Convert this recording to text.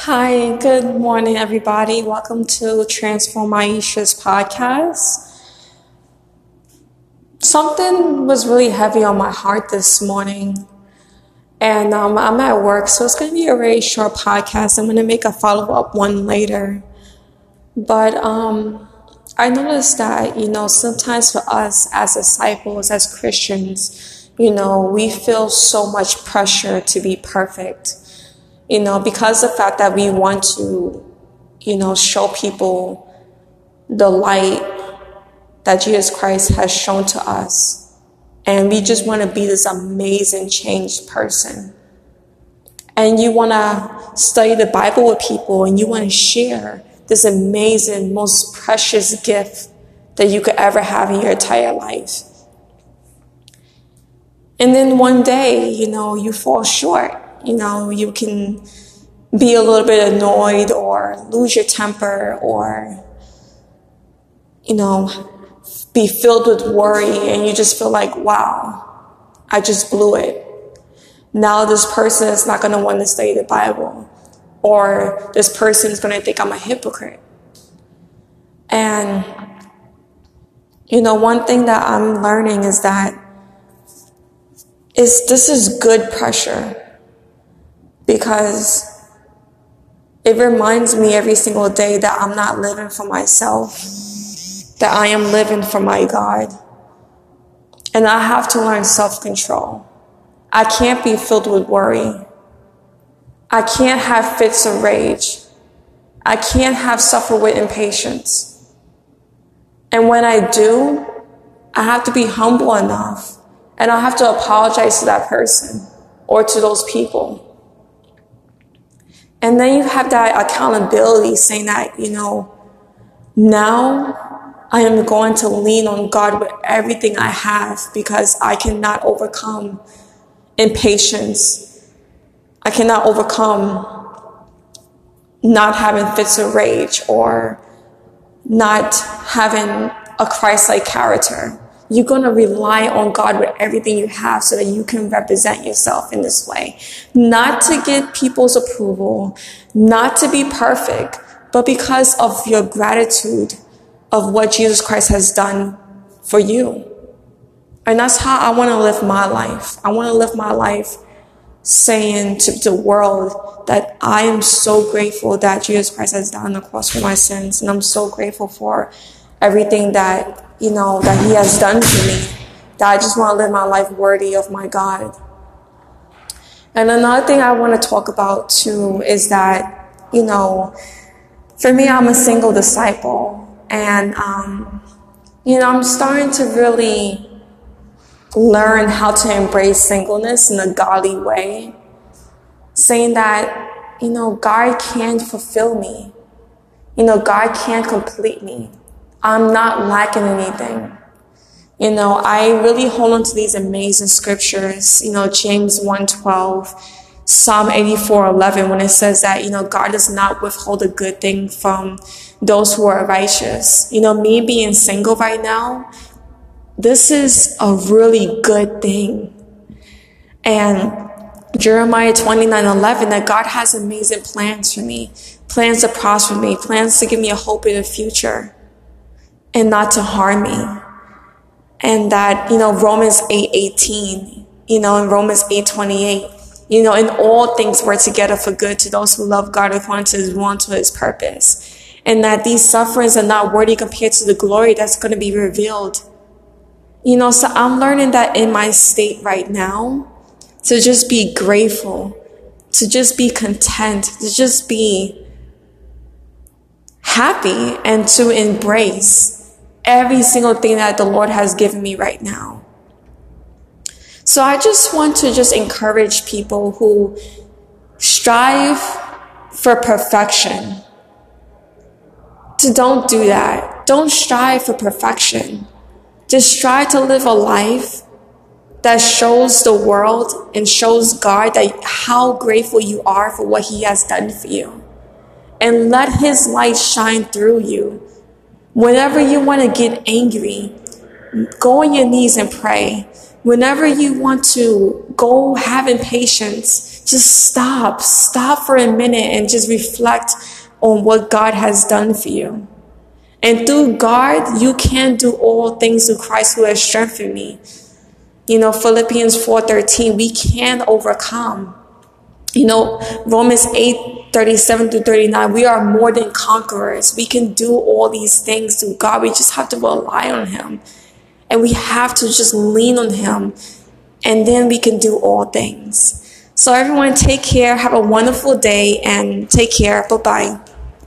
Hi, good morning, everybody. Welcome to Transform Aisha's podcast. Something was really heavy on my heart this morning, and um, I'm at work, so it's going to be a very short podcast. I'm going to make a follow up one later. But um, I noticed that, you know, sometimes for us as disciples, as Christians, you know, we feel so much pressure to be perfect you know, because the fact that we want to, you know, show people the light that Jesus Christ has shown to us. And we just want to be this amazing changed person. And you want to study the Bible with people and you want to share this amazing, most precious gift that you could ever have in your entire life. And then one day, you know, you fall short you know, you can be a little bit annoyed or lose your temper or, you know, be filled with worry and you just feel like, wow, I just blew it. Now this person is not going to want to study the Bible or this person is going to think I'm a hypocrite. And, you know, one thing that I'm learning is that is this is good pressure because it reminds me every single day that I'm not living for myself, that I am living for my God. And I have to learn self control. I can't be filled with worry. I can't have fits of rage. I can't have suffer with impatience. And when I do, I have to be humble enough and I have to apologize to that person or to those people. And then you have that accountability saying that, you know, now I am going to lean on God with everything I have because I cannot overcome impatience. I cannot overcome not having fits of rage or not having a Christ like character you're going to rely on God with everything you have so that you can represent yourself in this way. Not to get people's approval, not to be perfect, but because of your gratitude of what Jesus Christ has done for you. And that's how I want to live my life. I want to live my life saying to the world that I am so grateful that Jesus Christ has on the cross for my sins. And I'm so grateful for everything that you know, that He has done for me. That I just want to live my life worthy of my God. And another thing I want to talk about too is that, you know, for me, I'm a single disciple. And, um, you know, I'm starting to really learn how to embrace singleness in a godly way. Saying that, you know, God can't fulfill me. You know, God can't complete me. I'm not lacking anything. You know, I really hold on to these amazing scriptures, you know, James 112, Psalm 84, 11, when it says that, you know, God does not withhold a good thing from those who are righteous. You know, me being single right now, this is a really good thing. And Jeremiah 29, 11, that God has amazing plans for me, plans to prosper me, plans to give me a hope in the future and not to harm me. And that, you know, Romans 8 18, you know, in Romans 8 28, you know, in all things work together for good to those who love God according to his want to his purpose. And that these sufferings are not worthy compared to the glory that's going to be revealed. You know, so I'm learning that in my state right now to just be grateful, to just be content, to just be happy and to embrace every single thing that the Lord has given me right now. So I just want to just encourage people who strive for perfection to don't do that. Don't strive for perfection. Just try to live a life that shows the world and shows God that how grateful you are for what he has done for you. And let his light shine through you Whenever you want to get angry, go on your knees and pray. whenever you want to go having patience, just stop. Stop for a minute and just reflect on what God has done for you. And through God, you can do all things through Christ who has strengthened me. You know, Philippians 4:13, we can overcome. You know, Romans 8, 37 through 39, we are more than conquerors. We can do all these things through God. We just have to rely on Him. And we have to just lean on Him. And then we can do all things. So, everyone, take care. Have a wonderful day and take care. Bye bye.